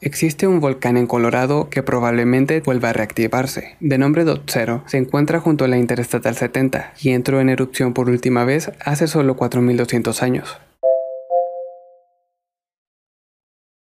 Existe un volcán en Colorado que probablemente vuelva a reactivarse. De nombre Dotzero, se encuentra junto a la Interestatal 70 y entró en erupción por última vez hace solo 4.200 años.